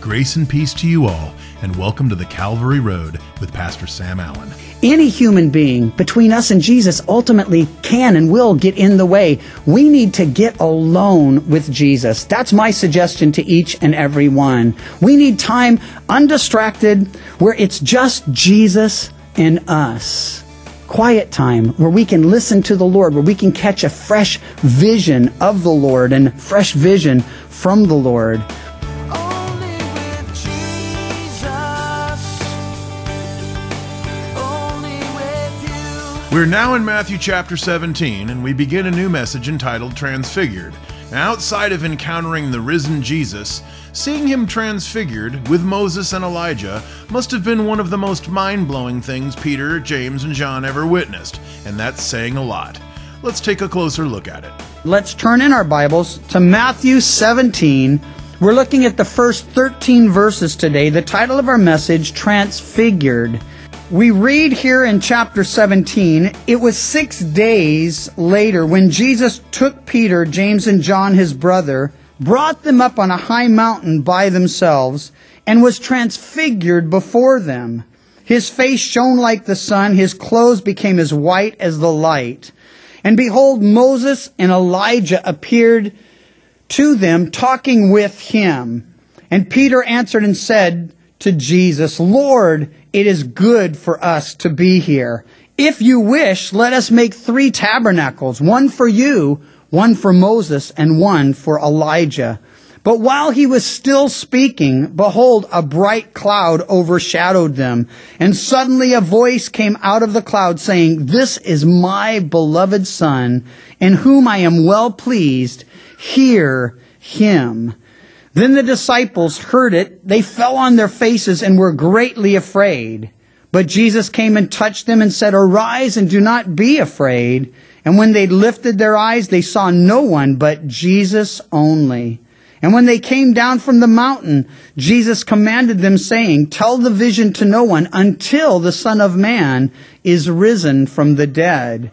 Grace and peace to you all, and welcome to the Calvary Road with Pastor Sam Allen. Any human being between us and Jesus ultimately can and will get in the way. We need to get alone with Jesus. That's my suggestion to each and every one. We need time undistracted where it's just Jesus and us. Quiet time where we can listen to the Lord, where we can catch a fresh vision of the Lord and fresh vision from the Lord. We're now in Matthew chapter 17, and we begin a new message entitled Transfigured. Now, outside of encountering the risen Jesus, seeing him transfigured with Moses and Elijah must have been one of the most mind blowing things Peter, James, and John ever witnessed, and that's saying a lot. Let's take a closer look at it. Let's turn in our Bibles to Matthew 17. We're looking at the first 13 verses today. The title of our message, Transfigured. We read here in chapter 17, it was six days later when Jesus took Peter, James, and John, his brother, brought them up on a high mountain by themselves, and was transfigured before them. His face shone like the sun, his clothes became as white as the light. And behold, Moses and Elijah appeared to them, talking with him. And Peter answered and said to Jesus, Lord, it is good for us to be here. If you wish, let us make three tabernacles, one for you, one for Moses, and one for Elijah. But while he was still speaking, behold, a bright cloud overshadowed them. And suddenly a voice came out of the cloud saying, This is my beloved son, in whom I am well pleased. Hear him. Then the disciples heard it. They fell on their faces and were greatly afraid. But Jesus came and touched them and said, Arise and do not be afraid. And when they lifted their eyes, they saw no one but Jesus only. And when they came down from the mountain, Jesus commanded them saying, Tell the vision to no one until the Son of Man is risen from the dead.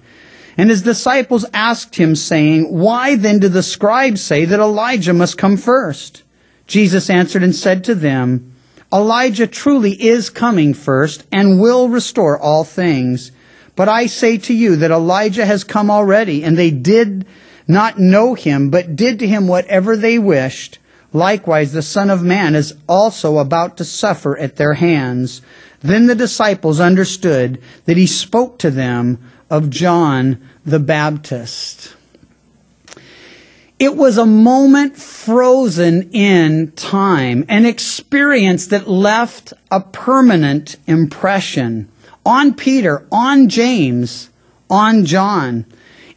And his disciples asked him saying, Why then do the scribes say that Elijah must come first? Jesus answered and said to them, Elijah truly is coming first and will restore all things. But I say to you that Elijah has come already, and they did not know him, but did to him whatever they wished. Likewise, the Son of Man is also about to suffer at their hands. Then the disciples understood that he spoke to them of John the Baptist. It was a moment frozen in time, an experience that left a permanent impression on Peter, on James, on John.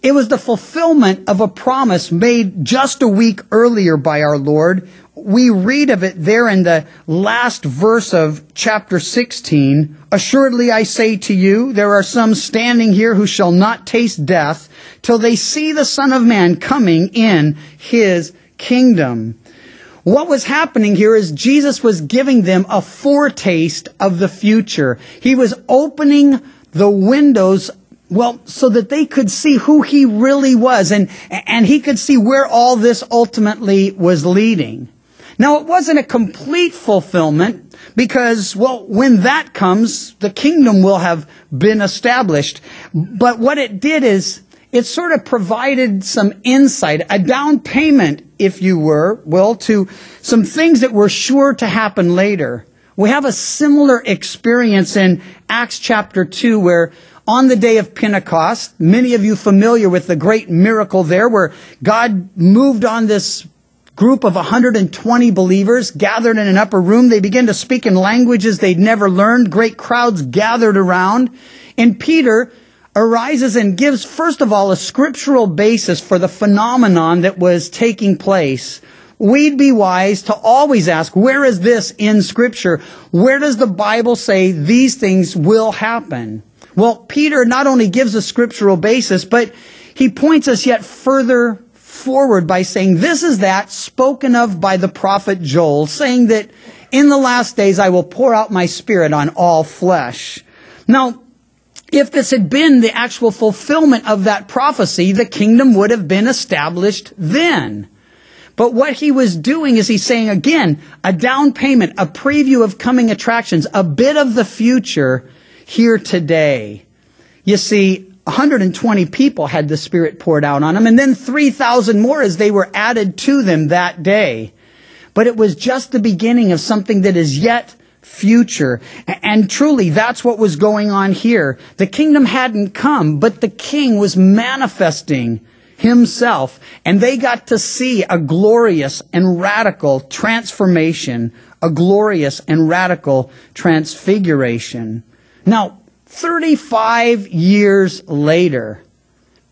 It was the fulfillment of a promise made just a week earlier by our Lord. We read of it there in the last verse of chapter 16. Assuredly I say to you, there are some standing here who shall not taste death till they see the Son of Man coming in his kingdom. What was happening here is Jesus was giving them a foretaste of the future. He was opening the windows well, so that they could see who he really was and, and he could see where all this ultimately was leading. Now, it wasn't a complete fulfillment because, well, when that comes, the kingdom will have been established. But what it did is it sort of provided some insight, a down payment, if you were, will, to some things that were sure to happen later. We have a similar experience in Acts chapter 2 where on the day of Pentecost, many of you familiar with the great miracle there where God moved on this group of 120 believers gathered in an upper room. They began to speak in languages they'd never learned. Great crowds gathered around. And Peter arises and gives, first of all, a scriptural basis for the phenomenon that was taking place. We'd be wise to always ask, where is this in scripture? Where does the Bible say these things will happen? Well, Peter not only gives a scriptural basis, but he points us yet further forward by saying, this is that spoken of by the prophet Joel, saying that in the last days I will pour out my spirit on all flesh. Now, if this had been the actual fulfillment of that prophecy, the kingdom would have been established then. But what he was doing is he's saying again, a down payment, a preview of coming attractions, a bit of the future here today. You see, 120 people had the Spirit poured out on them, and then 3,000 more as they were added to them that day. But it was just the beginning of something that is yet future. And truly, that's what was going on here. The kingdom hadn't come, but the king was manifesting himself, and they got to see a glorious and radical transformation, a glorious and radical transfiguration. Now, 35 years later,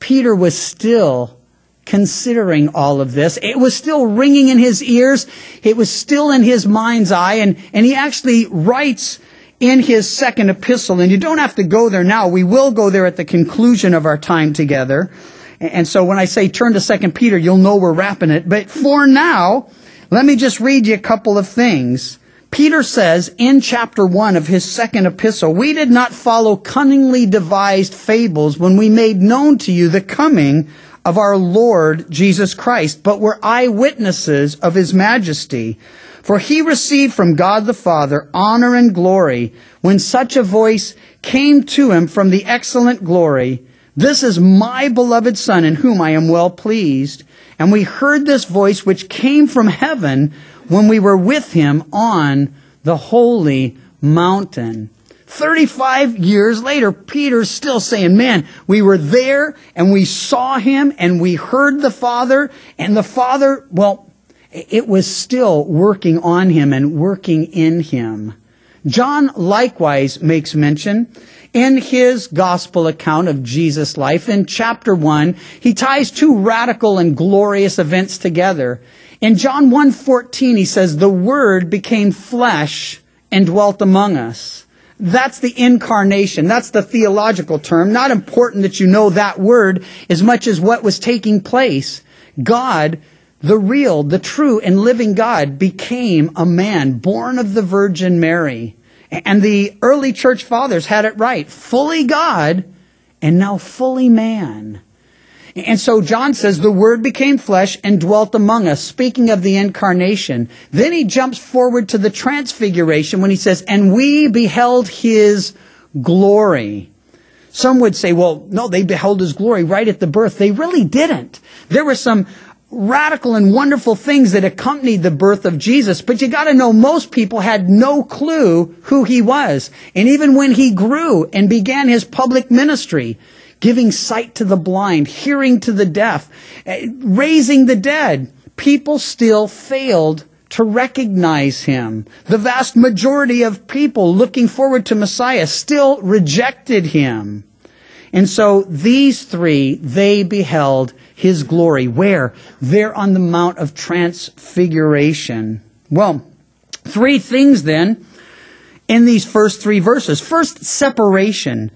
Peter was still considering all of this. It was still ringing in his ears. It was still in his mind's eye. And, and he actually writes in his second epistle, and you don't have to go there now. We will go there at the conclusion of our time together. And so when I say turn to second Peter, you'll know we're wrapping it. But for now, let me just read you a couple of things. Peter says in chapter 1 of his second epistle, we did not follow cunningly devised fables when we made known to you the coming of our Lord Jesus Christ, but were eyewitnesses of his majesty. For he received from God the Father honor and glory when such a voice came to him from the excellent glory. This is my beloved Son in whom I am well pleased. And we heard this voice which came from heaven when we were with him on the holy mountain. 35 years later, Peter's still saying, man, we were there and we saw him and we heard the Father and the Father, well, it was still working on him and working in him. John likewise makes mention in his gospel account of Jesus' life in chapter 1, he ties two radical and glorious events together. In John 1:14 he says the word became flesh and dwelt among us. That's the incarnation. That's the theological term. Not important that you know that word as much as what was taking place. God, the real, the true and living God became a man born of the Virgin Mary. And the early church fathers had it right. Fully God and now fully man. And so John says, the Word became flesh and dwelt among us, speaking of the incarnation. Then he jumps forward to the transfiguration when he says, and we beheld his glory. Some would say, well, no, they beheld his glory right at the birth. They really didn't. There were some radical and wonderful things that accompanied the birth of Jesus, but you gotta know most people had no clue who he was. And even when he grew and began his public ministry, giving sight to the blind, hearing to the deaf, eh, raising the dead, people still failed to recognize him. The vast majority of people looking forward to Messiah still rejected him. And so these three, they beheld his glory. Where? There on the Mount of Transfiguration. Well, three things then in these first three verses. First, separation.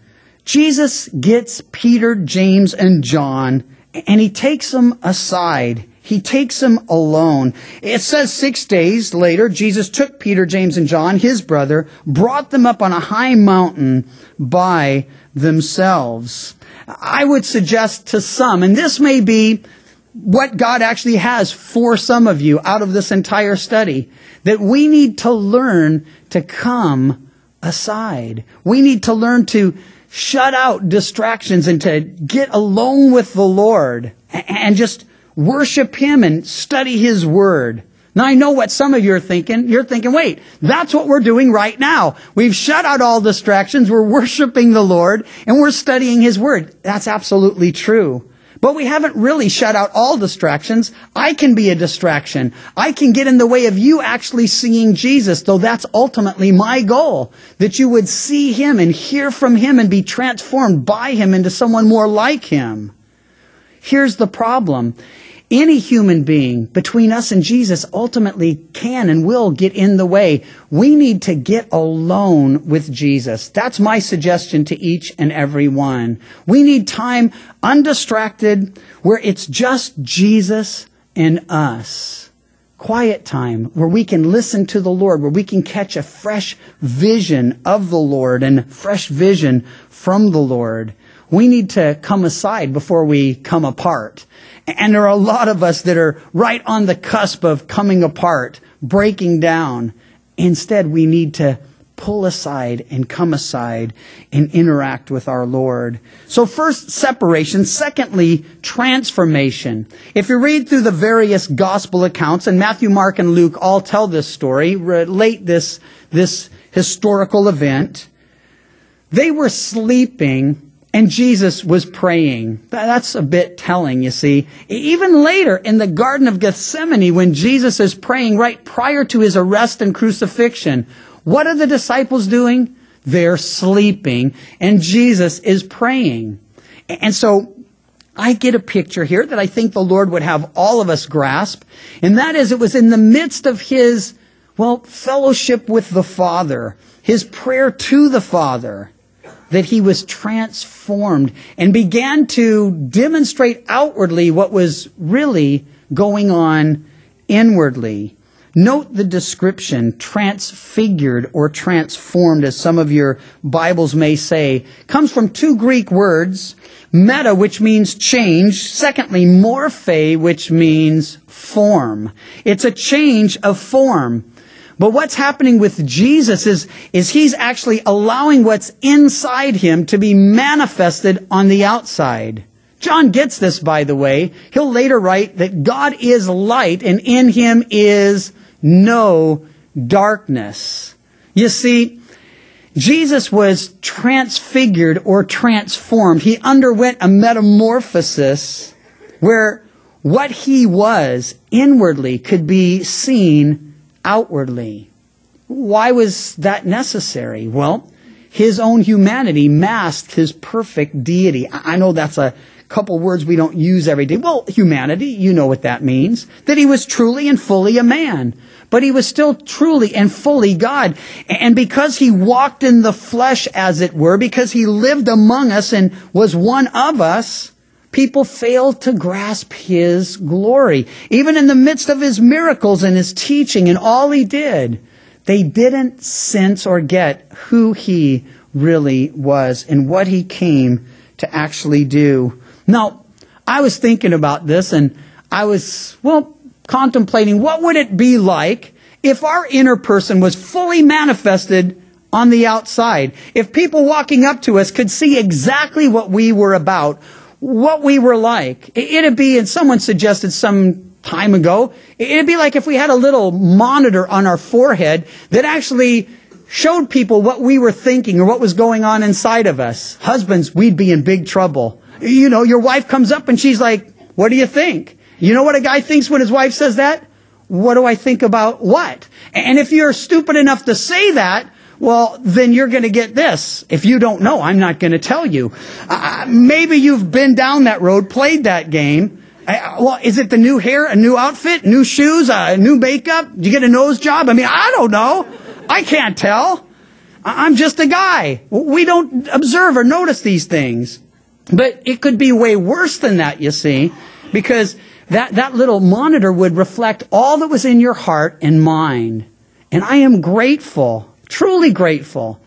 Jesus gets Peter, James, and John, and he takes them aside. He takes them alone. It says six days later, Jesus took Peter, James, and John, his brother, brought them up on a high mountain by themselves. I would suggest to some, and this may be what God actually has for some of you out of this entire study, that we need to learn to come aside. We need to learn to shut out distractions and to get alone with the Lord and just worship Him and study His Word. Now I know what some of you are thinking. You're thinking, wait, that's what we're doing right now. We've shut out all distractions. We're worshiping the Lord and we're studying His Word. That's absolutely true. But we haven't really shut out all distractions. I can be a distraction. I can get in the way of you actually seeing Jesus, though that's ultimately my goal. That you would see Him and hear from Him and be transformed by Him into someone more like Him. Here's the problem any human being between us and Jesus ultimately can and will get in the way. We need to get alone with Jesus. That's my suggestion to each and every one. We need time undistracted where it's just Jesus and us. Quiet time where we can listen to the Lord, where we can catch a fresh vision of the Lord and fresh vision from the Lord. We need to come aside before we come apart. And there are a lot of us that are right on the cusp of coming apart, breaking down. Instead, we need to pull aside and come aside and interact with our Lord. So first, separation. Secondly, transformation. If you read through the various gospel accounts, and Matthew, Mark, and Luke all tell this story, relate this, this historical event, they were sleeping and Jesus was praying. That's a bit telling, you see. Even later in the Garden of Gethsemane, when Jesus is praying right prior to his arrest and crucifixion, what are the disciples doing? They're sleeping, and Jesus is praying. And so I get a picture here that I think the Lord would have all of us grasp, and that is it was in the midst of his, well, fellowship with the Father, his prayer to the Father, that he was transformed and began to demonstrate outwardly what was really going on inwardly. Note the description, transfigured or transformed, as some of your Bibles may say, comes from two Greek words, meta, which means change, secondly, morphe, which means form. It's a change of form. But what's happening with Jesus is, is he's actually allowing what's inside him to be manifested on the outside. John gets this, by the way. He'll later write that God is light and in him is no darkness. You see, Jesus was transfigured or transformed. He underwent a metamorphosis where what he was inwardly could be seen outwardly. Why was that necessary? Well, his own humanity masked his perfect deity. I know that's a couple words we don't use every day. Well, humanity, you know what that means. That he was truly and fully a man but he was still truly and fully God. And because he walked in the flesh, as it were, because he lived among us and was one of us, people failed to grasp his glory. Even in the midst of his miracles and his teaching and all he did, they didn't sense or get who he really was and what he came to actually do. Now, I was thinking about this and I was, well, contemplating what would it be like if our inner person was fully manifested on the outside. If people walking up to us could see exactly what we were about, what we were like. It'd be, and someone suggested some time ago, it'd be like if we had a little monitor on our forehead that actually showed people what we were thinking or what was going on inside of us. Husbands, we'd be in big trouble. You know, your wife comes up and she's like, what do you think? You know what a guy thinks when his wife says that? What do I think about what? And if you're stupid enough to say that, well, then you're going to get this. If you don't know, I'm not going to tell you. Uh, maybe you've been down that road, played that game. Uh, well, is it the new hair, a new outfit, new shoes, uh, new makeup? Do you get a nose job? I mean, I don't know. I can't tell. I'm just a guy. We don't observe or notice these things. But it could be way worse than that, you see, because that, that little monitor would reflect all that was in your heart and mind. And I am grateful, truly grateful,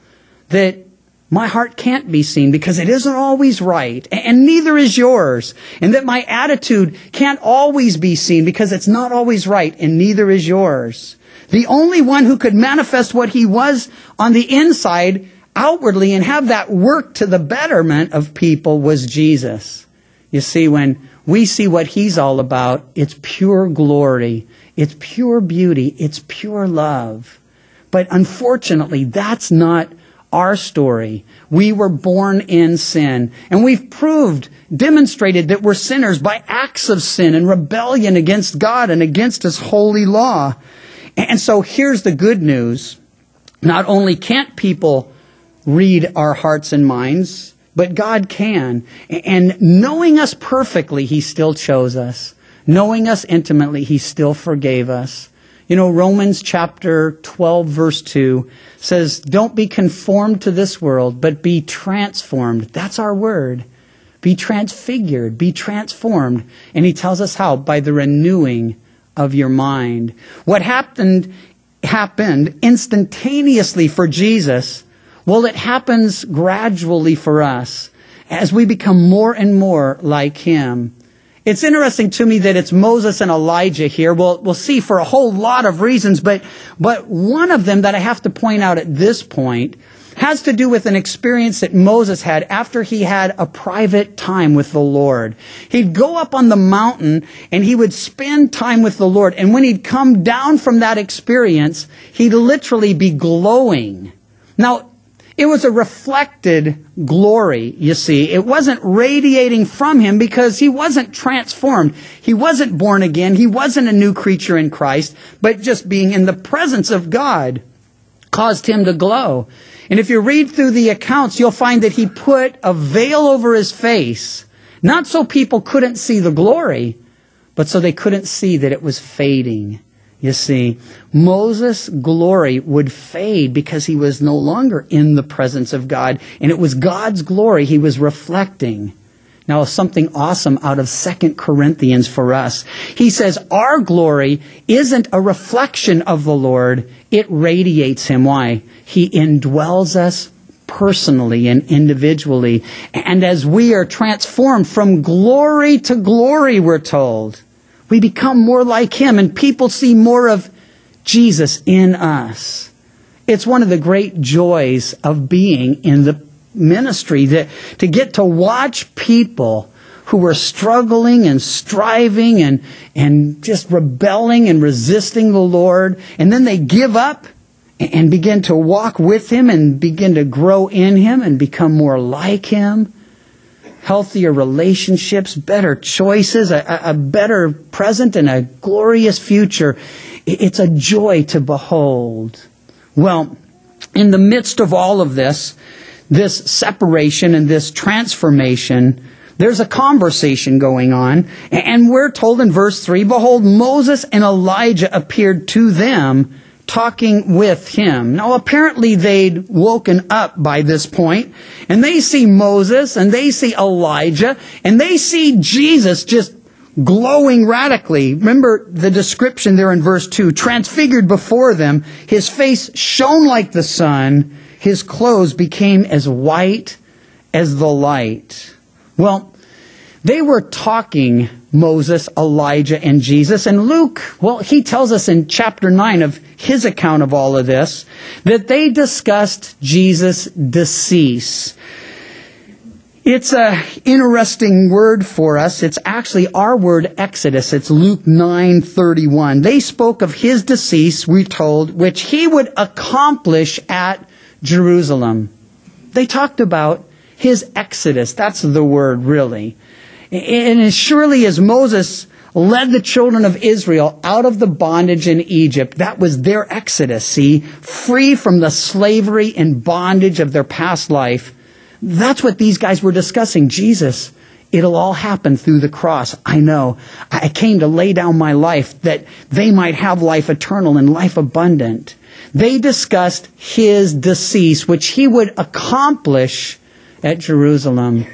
that my heart can't be seen because it isn't always right, and neither is yours. And that my attitude can't always be seen because it's not always right, and neither is yours. The only one who could manifest what he was on the inside outwardly and have that work to the betterment of people was Jesus. You see, when we see what he's all about. It's pure glory. It's pure beauty. It's pure love. But unfortunately, that's not our story. We were born in sin. And we've proved, demonstrated that we're sinners by acts of sin and rebellion against God and against His holy law. And so here's the good news. Not only can't people read our hearts and minds, but God can. And knowing us perfectly, He still chose us. Knowing us intimately, He still forgave us. You know, Romans chapter 12 verse 2 says, don't be conformed to this world, but be transformed. That's our word. Be transfigured, be transformed. And he tells us how? By the renewing of your mind. What happened, happened instantaneously for Jesus well, it happens gradually for us. as we become more and more like him. It's interesting to me that it's Moses and Elijah here. We'll, we'll see for a whole lot of reasons, but, but one of them that I have to point out at this point has to do with an experience that Moses had after he had a private time with the Lord. He'd go up on the mountain and he would spend time with the Lord. And when he'd come down from that experience, he'd literally be glowing. Now, it was a reflected glory, you see. It wasn't radiating from him because he wasn't transformed. He wasn't born again. He wasn't a new creature in Christ, but just being in the presence of God caused him to glow. And if you read through the accounts, you'll find that he put a veil over his face, not so people couldn't see the glory, but so they couldn't see that it was fading. You see, Moses' glory would fade because he was no longer in the presence of God, and it was God's glory he was reflecting. Now, something awesome out of Second Corinthians for us. He says, Our glory isn't a reflection of the Lord, it radiates Him. Why? He indwells us personally and individually. And as we are transformed from glory to glory, we're told, we become more like Him, and people see more of Jesus in us. It's one of the great joys of being in the ministry that to get to watch people who were struggling and striving and and just rebelling and resisting the Lord and then they give up and begin to walk with him and begin to grow in him and become more like him healthier relationships better choices a, a better present and a glorious future it's a joy to behold well in the midst of all of this this separation and this transformation, there's a conversation going on. And we're told in verse 3 Behold, Moses and Elijah appeared to them talking with him. Now, apparently they'd woken up by this point, and they see Moses and they see Elijah and they see Jesus just glowing radically. Remember the description there in verse 2 transfigured before them, his face shone like the sun his clothes became as white as the light. Well, they were talking, Moses, Elijah, and Jesus. And Luke, well, he tells us in chapter 9 of his account of all of this that they discussed Jesus' decease. It's a interesting word for us. It's actually our word Exodus. It's Luke 9:31. They spoke of his decease, we told, which he would accomplish at Jerusalem. They talked about his exodus. That's the word, really. And as surely as Moses led the children of Israel out of the bondage in Egypt, that was their exodus, see, free from the slavery and bondage of their past life. That's what these guys were discussing. Jesus, it'll all happen through the cross. I know. I came to lay down my life that they might have life eternal and life abundant they discussed his decease, which he would accomplish at Jerusalem.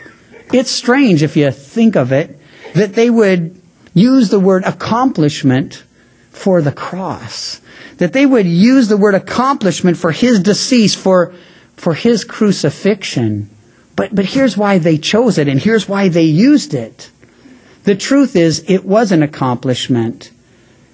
It's strange if you think of it that they would use the word accomplishment for the cross. That they would use the word accomplishment for his decease, for, for his crucifixion. But, but here's why they chose it, and here's why they used it. The truth is, it was an accomplishment.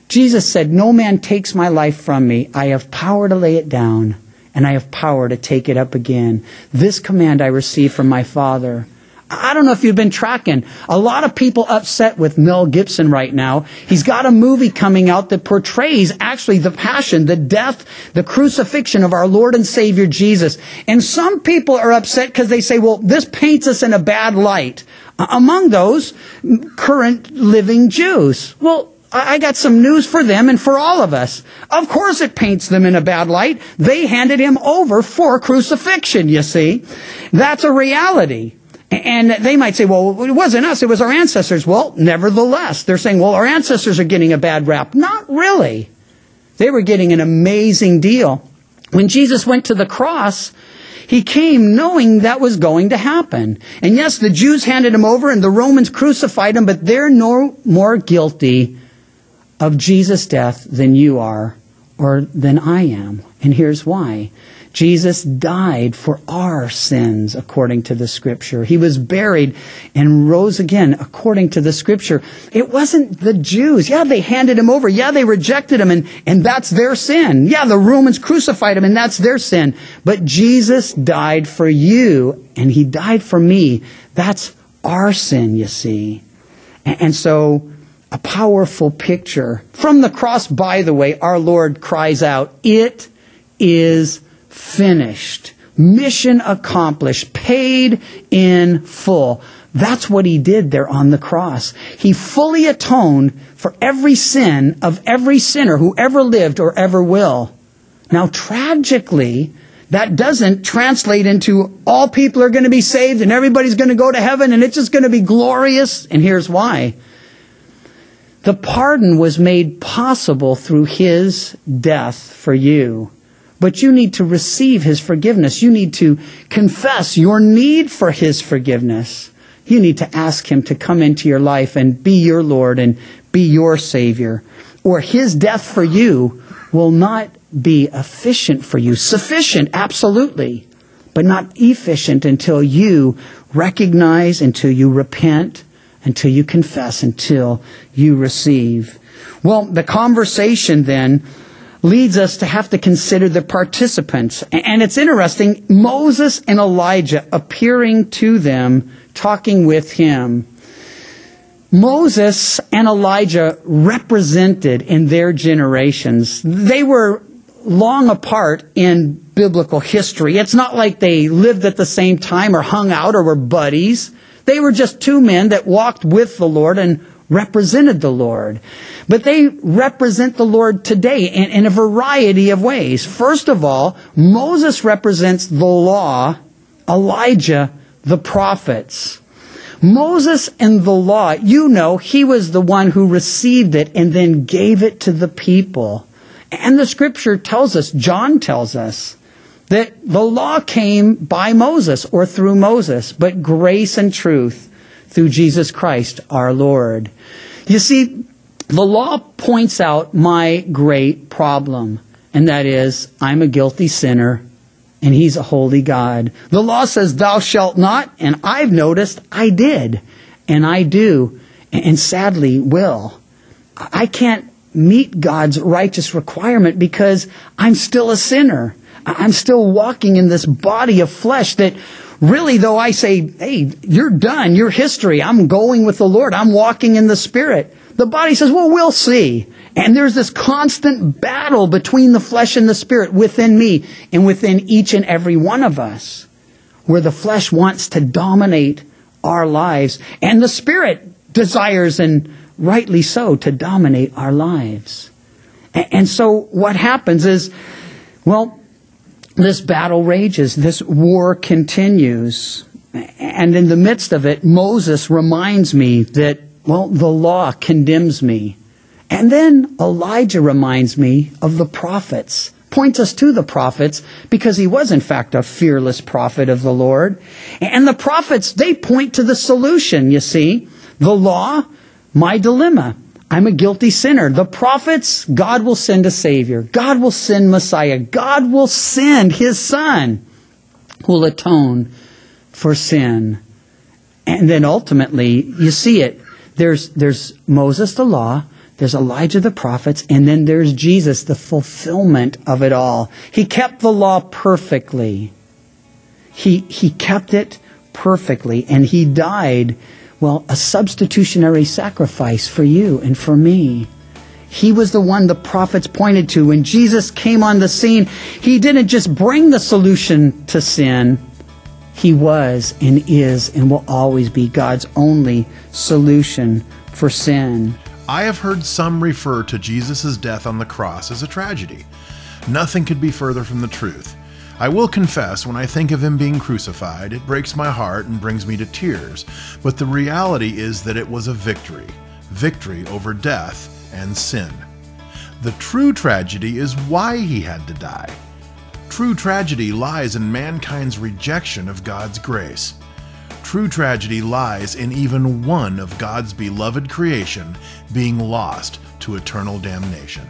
Jesus said, No man takes my life from me. I have power to lay it down, and I have power to take it up again. This command I received from my Father. I don't know if you've been tracking. A lot of people upset with Mel Gibson right now. He's got a movie coming out that portrays actually the passion, the death, the crucifixion of our Lord and Savior Jesus. And some people are upset because they say, well, this paints us in a bad light. Among those, current living Jews. Well, I got some news for them and for all of us. Of course it paints them in a bad light. They handed him over for crucifixion, you see. That's a reality. And they might say, well, it wasn't us, it was our ancestors. Well, nevertheless, they're saying, well, our ancestors are getting a bad rap. Not really. They were getting an amazing deal. When Jesus went to the cross, he came knowing that was going to happen. And yes, the Jews handed him over and the Romans crucified him, but they're no more guilty of Jesus' death than you are or than I am. And here's why. Jesus died for our sins according to the scripture. He was buried and rose again according to the scripture. It wasn't the Jews. Yeah, they handed him over. Yeah, they rejected him and, and that's their sin. Yeah, the Romans crucified him and that's their sin. But Jesus died for you and he died for me. That's our sin, you see. And, and so a powerful picture. From the cross, by the way, our Lord cries out, It is finished. Mission accomplished, paid in full. That's what he did there on the cross. He fully atoned for every sin of every sinner who ever lived or ever will. Now, tragically, that doesn't translate into all people are going to be saved and everybody's going to go to heaven and it's just going to be glorious. And here's why. The pardon was made possible through his death for you. But you need to receive his forgiveness. You need to confess your need for his forgiveness. You need to ask him to come into your life and be your Lord and be your Savior. Or his death for you will not be efficient for you. Sufficient, absolutely, but not efficient until you recognize, until you repent, until you confess, until you receive. Well, the conversation then leads us to have to consider the participants. And it's interesting, Moses and Elijah appearing to them, talking with him. Moses and Elijah represented in their generations. They were long apart in biblical history. It's not like they lived at the same time or hung out or were buddies. They were just two men that walked with the Lord and represented the Lord. But they represent the Lord today in, in, a variety of ways. First of all, Moses represents the law, Elijah, the prophets. Moses and the law, you know, he was the one who received it and then gave it to the people. And the scripture tells us, John tells us, that the law came by Moses or through Moses, but grace and truth through Jesus Christ our Lord. You see, the law points out my great problem, and that is I'm a guilty sinner and he's a holy God. The law says thou shalt not, and I've noticed I did, and I do, and sadly will. I can't meet God's righteous requirement because I'm still a sinner. I'm still walking in this body of flesh that really, though I say, hey, you're done, your history, I'm going with the Lord, I'm walking in the Spirit. The body says, well, we'll see. And there's this constant battle between the flesh and the spirit within me and within each and every one of us, where the flesh wants to dominate our lives and the spirit desires, and rightly so, to dominate our lives. And so what happens is, well, this battle rages, this war continues. And in the midst of it, Moses reminds me that well, the law condemns me. And then Elijah reminds me of the prophets, points us to the prophets, because he was in fact a fearless prophet of the Lord. And the prophets, they point to the solution, you see. The law, my dilemma. I'm a guilty sinner. The prophets, God will send a Savior. God will send Messiah. God will send His Son who will atone for sin. And then ultimately, you see it there's, there's Moses, the law, there's Elijah, the prophets, and then there's Jesus, the fulfillment of it all. He kept the law perfectly. He, he kept it perfectly, and he died, well, a substitutionary sacrifice for you and for me. He was the one the prophets pointed to. When Jesus came on the scene, he didn't just bring the solution to sin, he was and is and will always be God's only solution for sin. I have heard some refer to Jesus' death on the cross as a tragedy. Nothing could be further from the truth. I will confess, when I think of him being crucified, it breaks my heart and brings me to tears. But the reality is that it was a victory victory over death and sin. The true tragedy is why he had to die. True tragedy lies in mankind's rejection of God's grace. True tragedy lies in even one of God's beloved creation being lost to eternal damnation.